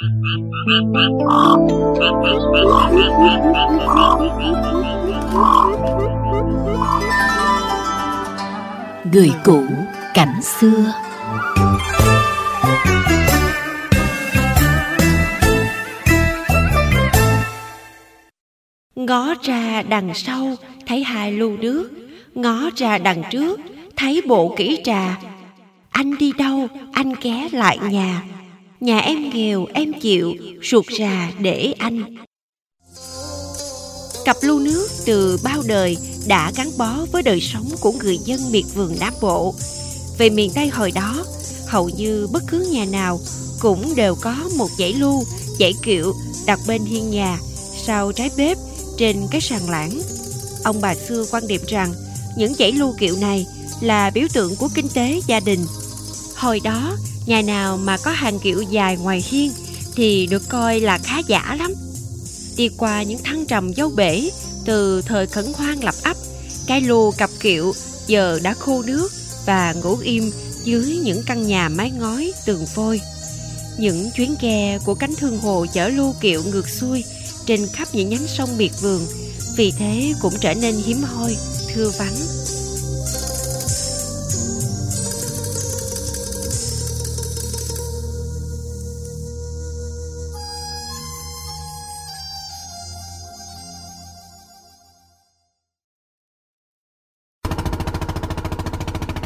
Người cũ cảnh xưa. Ngó ra đằng sau, thấy hai lu nước. Ngó ra đằng trước, thấy bộ kỹ trà. Anh đi đâu, anh ghé lại nhà. Nhà em nghèo em chịu Ruột rà để anh Cặp lu nước từ bao đời đã gắn bó với đời sống của người dân miệt vườn Nam Bộ. Về miền Tây hồi đó, hầu như bất cứ nhà nào cũng đều có một dãy lu, dãy kiệu đặt bên hiên nhà, sau trái bếp, trên cái sàn lãng. Ông bà xưa quan niệm rằng những dãy lu kiệu này là biểu tượng của kinh tế gia đình. Hồi đó, nhà nào mà có hàng kiệu dài ngoài hiên thì được coi là khá giả lắm. Đi qua những thăng trầm dâu bể từ thời khẩn hoang lập ấp, cái lù cặp kiệu giờ đã khô nước và ngủ im dưới những căn nhà mái ngói tường phôi những chuyến ghe của cánh thương hồ chở lưu kiệu ngược xuôi trên khắp những nhánh sông miệt vườn, vì thế cũng trở nên hiếm hoi, thưa vắng.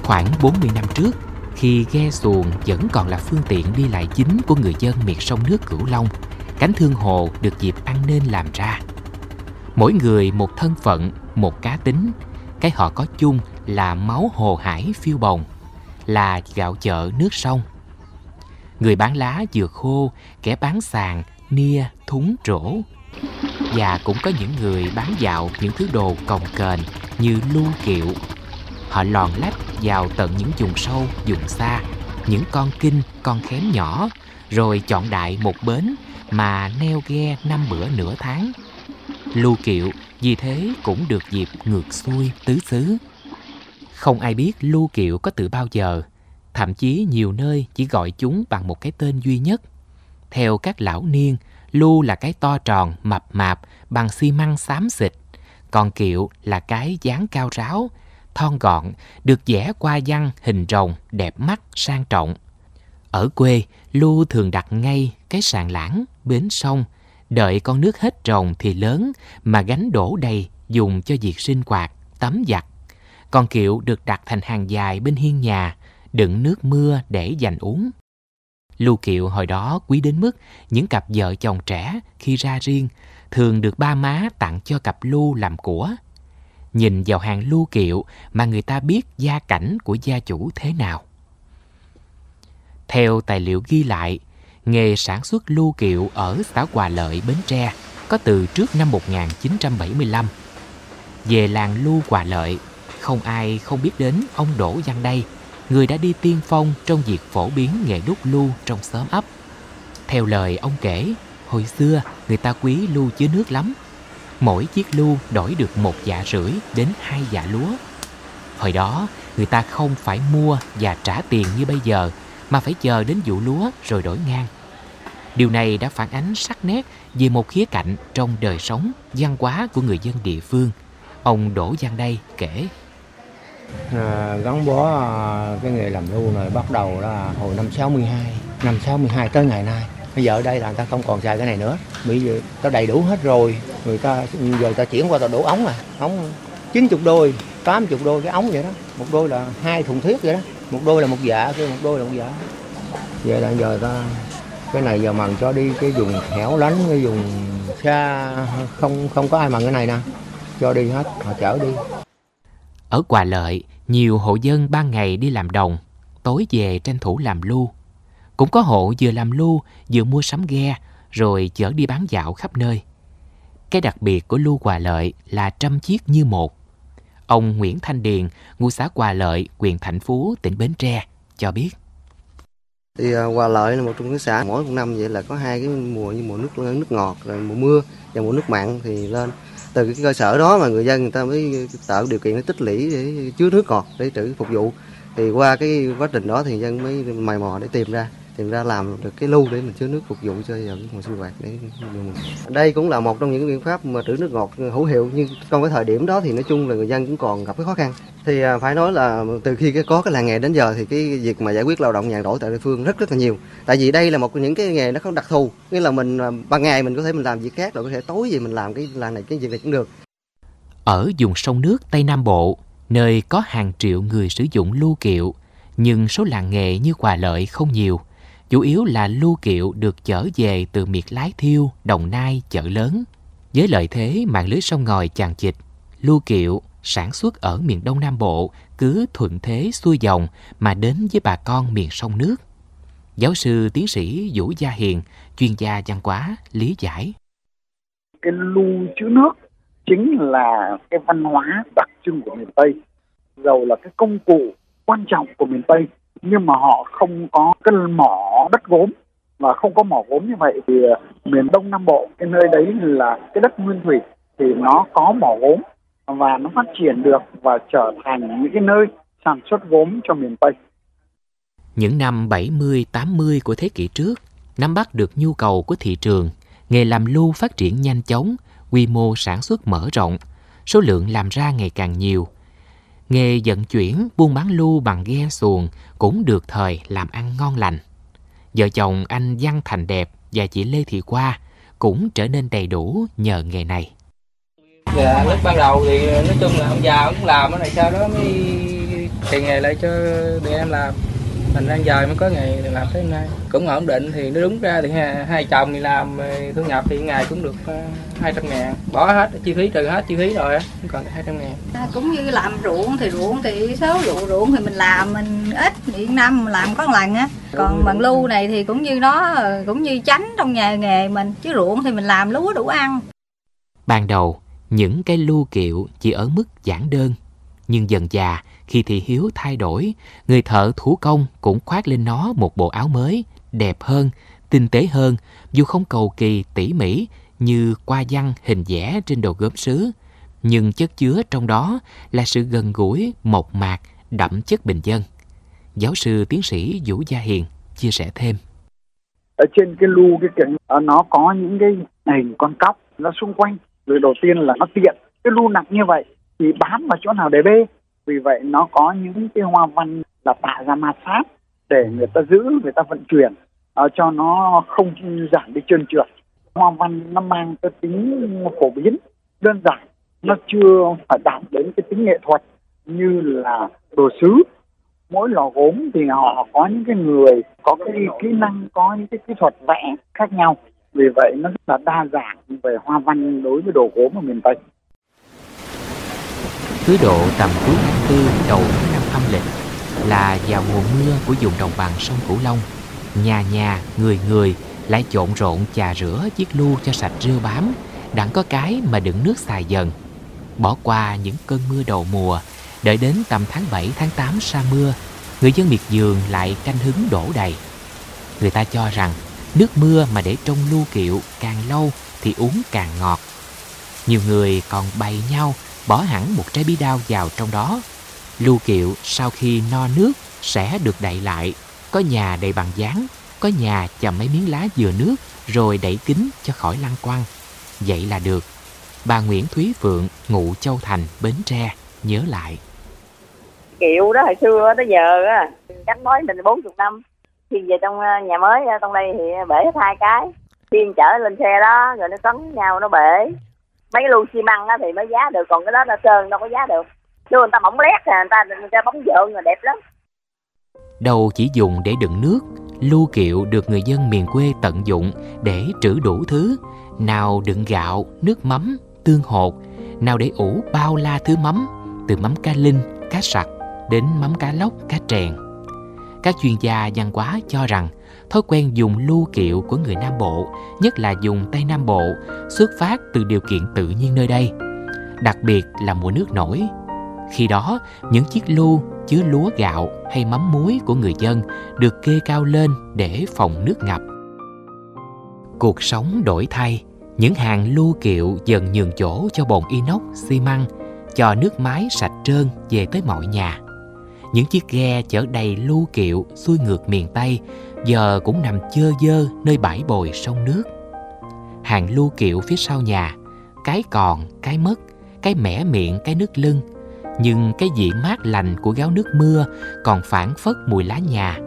Khoảng 40 năm trước, khi ghe xuồng vẫn còn là phương tiện đi lại chính của người dân miệt sông nước Cửu Long, cánh thương hồ được dịp ăn nên làm ra. Mỗi người một thân phận, một cá tính, cái họ có chung là máu hồ hải phiêu bồng, là gạo chợ nước sông. Người bán lá vừa khô, kẻ bán sàn, nia, thúng, rổ. Và cũng có những người bán dạo những thứ đồ cồng kềnh như lu kiệu, Họ lòn lách vào tận những vùng sâu, vùng xa, những con kinh, con khém nhỏ, rồi chọn đại một bến mà neo ghe năm bữa nửa tháng. Lưu kiệu vì thế cũng được dịp ngược xuôi tứ xứ. Không ai biết lưu kiệu có từ bao giờ, thậm chí nhiều nơi chỉ gọi chúng bằng một cái tên duy nhất. Theo các lão niên, lưu là cái to tròn, mập mạp, bằng xi măng xám xịt, còn kiệu là cái dáng cao ráo, thon gọn, được vẽ qua văn hình rồng, đẹp mắt, sang trọng. Ở quê, Lu thường đặt ngay cái sàn lãng, bến sông, đợi con nước hết rồng thì lớn mà gánh đổ đầy dùng cho việc sinh hoạt, tắm giặt. Con kiệu được đặt thành hàng dài bên hiên nhà, đựng nước mưa để dành uống. Lưu kiệu hồi đó quý đến mức những cặp vợ chồng trẻ khi ra riêng thường được ba má tặng cho cặp lưu làm của nhìn vào hàng lưu kiệu mà người ta biết gia cảnh của gia chủ thế nào. Theo tài liệu ghi lại, nghề sản xuất lưu kiệu ở xã Hòa Lợi, Bến Tre có từ trước năm 1975. Về làng lưu Hòa Lợi, không ai không biết đến ông Đỗ Văn Đây, người đã đi tiên phong trong việc phổ biến nghề đúc lưu trong xóm ấp. Theo lời ông kể, hồi xưa người ta quý lưu chứa nước lắm, mỗi chiếc lu đổi được một dạ rưỡi đến hai dạ lúa. Hồi đó, người ta không phải mua và trả tiền như bây giờ, mà phải chờ đến vụ lúa rồi đổi ngang. Điều này đã phản ánh sắc nét về một khía cạnh trong đời sống, văn hóa của người dân địa phương. Ông Đỗ Giang Đây kể. À, gắn bó ờ, cái nghề làm lu này bắt đầu là hồi năm 62, năm 62 tới ngày nay bây giờ ở đây là người ta không còn xài cái này nữa. Bây giờ ta đầy đủ hết rồi. Người ta, giờ ta chuyển qua tao đổ ống à. Ống 90 đôi 80 đôi cái ống vậy đó. Một đôi là hai thùng thiết vậy đó. Một đôi là một dạ kia, một đôi là một dạ. Vậy là giờ ta, cái này giờ mần cho đi, cái vùng hẻo lánh, cái vùng xa, không không có ai mần cái này nè. Cho đi hết, họ chở đi. Ở quà Lợi, nhiều hộ dân ban ngày đi làm đồng, tối về tranh thủ làm lu cũng có hộ vừa làm lu vừa mua sắm ghe rồi chở đi bán dạo khắp nơi. Cái đặc biệt của lu Hòa Lợi là trăm chiếc như một. Ông Nguyễn Thanh Điền, ngụ xã Hòa Lợi, huyện Thạnh Phú, tỉnh Bến Tre, cho biết. Thì à, Hòa Lợi là một trong những xã mỗi một năm vậy là có hai cái mùa như mùa nước nước ngọt rồi mùa mưa và mùa nước mặn thì lên từ cái cơ sở đó mà người dân người ta mới tạo điều kiện để tích lũy để chứa nước ngọt để trữ phục vụ thì qua cái quá trình đó thì dân mới mày mò để tìm ra thì ra làm được cái lưu để mình chứa nước phục vụ cho vào cái nguồn sinh hoạt để dùng. Đây cũng là một trong những biện pháp mà trữ nước ngọt hữu hiệu, nhưng trong cái thời điểm đó thì nói chung là người dân cũng còn gặp cái khó khăn. Thì à, phải nói là từ khi cái có cái làng nghề đến giờ thì cái việc mà giải quyết lao động nhàn rỗi tại địa phương rất rất là nhiều. Tại vì đây là một những cái nghề nó có đặc thù, nghĩa là mình à, ban ngày mình có thể mình làm việc khác rồi có thể tối gì mình làm cái làng này, cái việc này cũng được. Ở vùng sông nước Tây Nam Bộ, nơi có hàng triệu người sử dụng lưu kiệu, nhưng số làng nghề như Hòa Lợi không nhiều chủ yếu là lưu kiệu được chở về từ miệt lái thiêu, đồng nai, chợ lớn. Với lợi thế mạng lưới sông ngòi chằng chịt, lưu kiệu sản xuất ở miền Đông Nam Bộ cứ thuận thế xuôi dòng mà đến với bà con miền sông nước. Giáo sư tiến sĩ Vũ Gia Hiền, chuyên gia văn hóa, lý giải. Cái lưu chữ nước chính là cái văn hóa đặc trưng của miền Tây, dầu là cái công cụ quan trọng của miền Tây nhưng mà họ không có cái mỏ đất gốm và không có mỏ gốm như vậy thì ờ, miền Đông Nam Bộ cái nơi đấy là cái đất nguyên thủy thì nó có mỏ gốm và nó phát triển được và trở thành những cái nơi sản xuất gốm cho miền Tây. Những năm 70, 80 của thế kỷ trước, nắm bắt được nhu cầu của thị trường, nghề làm lưu phát triển nhanh chóng, quy mô sản xuất mở rộng, số lượng làm ra ngày càng nhiều – nghề vận chuyển buôn bán lưu bằng ghe xuồng cũng được thời làm ăn ngon lành. Vợ chồng anh Văn Thành Đẹp và chị Lê Thị Qua cũng trở nên đầy đủ nhờ nghề này. Dạ, lúc ban đầu thì nói chung là ông già cũng làm cái này sau đó mới truyền nghề lại cho để em làm thành ra giờ mới có nghề làm tới hôm nay. Cũng ổn định thì nó đúng ra thì hai, hai chồng thì làm thu nhập thì ngày cũng được uh, 200 ngàn. Bỏ hết chi phí trừ hết chi phí rồi không còn 200 ngàn. À, cũng như làm ruộng thì ruộng thì số vụ ruộng thì mình làm mình ít thì năm làm có lần á. Còn bằng lưu này thì cũng như nó cũng như tránh trong nhà nghề mình chứ ruộng thì mình làm lúa đủ ăn. Ban đầu những cái lưu kiệu chỉ ở mức giản đơn nhưng dần già khi thị hiếu thay đổi, người thợ thủ công cũng khoác lên nó một bộ áo mới, đẹp hơn, tinh tế hơn, dù không cầu kỳ tỉ mỉ như qua văn hình vẽ trên đồ gốm sứ, nhưng chất chứa trong đó là sự gần gũi, mộc mạc, đậm chất bình dân. Giáo sư tiến sĩ Vũ Gia Hiền chia sẻ thêm. Ở trên cái lu cái kiện nó có những cái hình con cóc nó xung quanh. Rồi đầu tiên là nó tiện. Cái lu nặng như vậy thì bám vào chỗ nào để bê vì vậy nó có những cái hoa văn là tạo ra ma sát để người ta giữ người ta vận chuyển uh, cho nó không giảm đi trơn trượt. Hoa văn nó mang cái tính phổ biến đơn giản nó chưa phải đạt đến cái tính nghệ thuật như là đồ sứ. Mỗi lò gốm thì họ có những cái người có cái kỹ năng có những cái kỹ thuật vẽ khác nhau. Vì vậy nó rất là đa dạng về hoa văn đối với đồ gốm ở miền tây. Cứ độ tầm cuối tháng tư đầu tháng năm âm lịch là vào mùa mưa của vùng đồng bằng sông Cửu Long. Nhà nhà, người người lại trộn rộn chà rửa chiếc lu cho sạch rêu bám, đặng có cái mà đựng nước xài dần. Bỏ qua những cơn mưa đầu mùa, đợi đến tầm tháng 7 tháng 8 sa mưa, người dân miệt vườn lại canh hứng đổ đầy. Người ta cho rằng nước mưa mà để trong lu kiệu càng lâu thì uống càng ngọt. Nhiều người còn bày nhau bỏ hẳn một trái bí đao vào trong đó. Lưu kiệu sau khi no nước sẽ được đậy lại. Có nhà đầy bằng dáng, có nhà chầm mấy miếng lá dừa nước rồi đẩy kín cho khỏi lăng quăng. Vậy là được. Bà Nguyễn Thúy Phượng, ngụ Châu Thành, Bến Tre, nhớ lại. Kiệu đó hồi xưa tới giờ á, cách bó mình 40 năm. Khi về trong ờ, nhà mới ờ, trong đây thì bể hết hai cái. Khi chở lên xe đó rồi nó cấn nhau nó bể mấy cái lu xi măng á thì mới giá được, còn cái đó là trơn, đâu có giá được. Chứ người ta bóng lét à người ta người ta bóng dợn rồi đẹp lắm. Đầu chỉ dùng để đựng nước lu kiệu được người dân miền quê tận dụng để trữ đủ thứ. Nào đựng gạo, nước mắm, tương hột, nào để ủ bao la thứ mắm, từ mắm cá linh, cá sặc đến mắm cá lóc, cá trèn. Các chuyên gia văn hóa cho rằng thói quen dùng lưu kiệu của người Nam Bộ, nhất là dùng Tây Nam Bộ, xuất phát từ điều kiện tự nhiên nơi đây, đặc biệt là mùa nước nổi. Khi đó, những chiếc lu chứa lúa gạo hay mắm muối của người dân được kê cao lên để phòng nước ngập. Cuộc sống đổi thay, những hàng lưu kiệu dần nhường chỗ cho bồn inox, xi măng, cho nước máy sạch trơn về tới mọi nhà. Những chiếc ghe chở đầy lưu kiệu xuôi ngược miền Tây giờ cũng nằm chơ dơ nơi bãi bồi sông nước. Hàng lưu kiệu phía sau nhà, cái còn, cái mất, cái mẻ miệng, cái nước lưng. Nhưng cái vị mát lành của gáo nước mưa còn phản phất mùi lá nhà,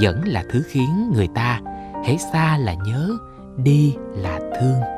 vẫn là thứ khiến người ta, hễ xa là nhớ, đi là thương.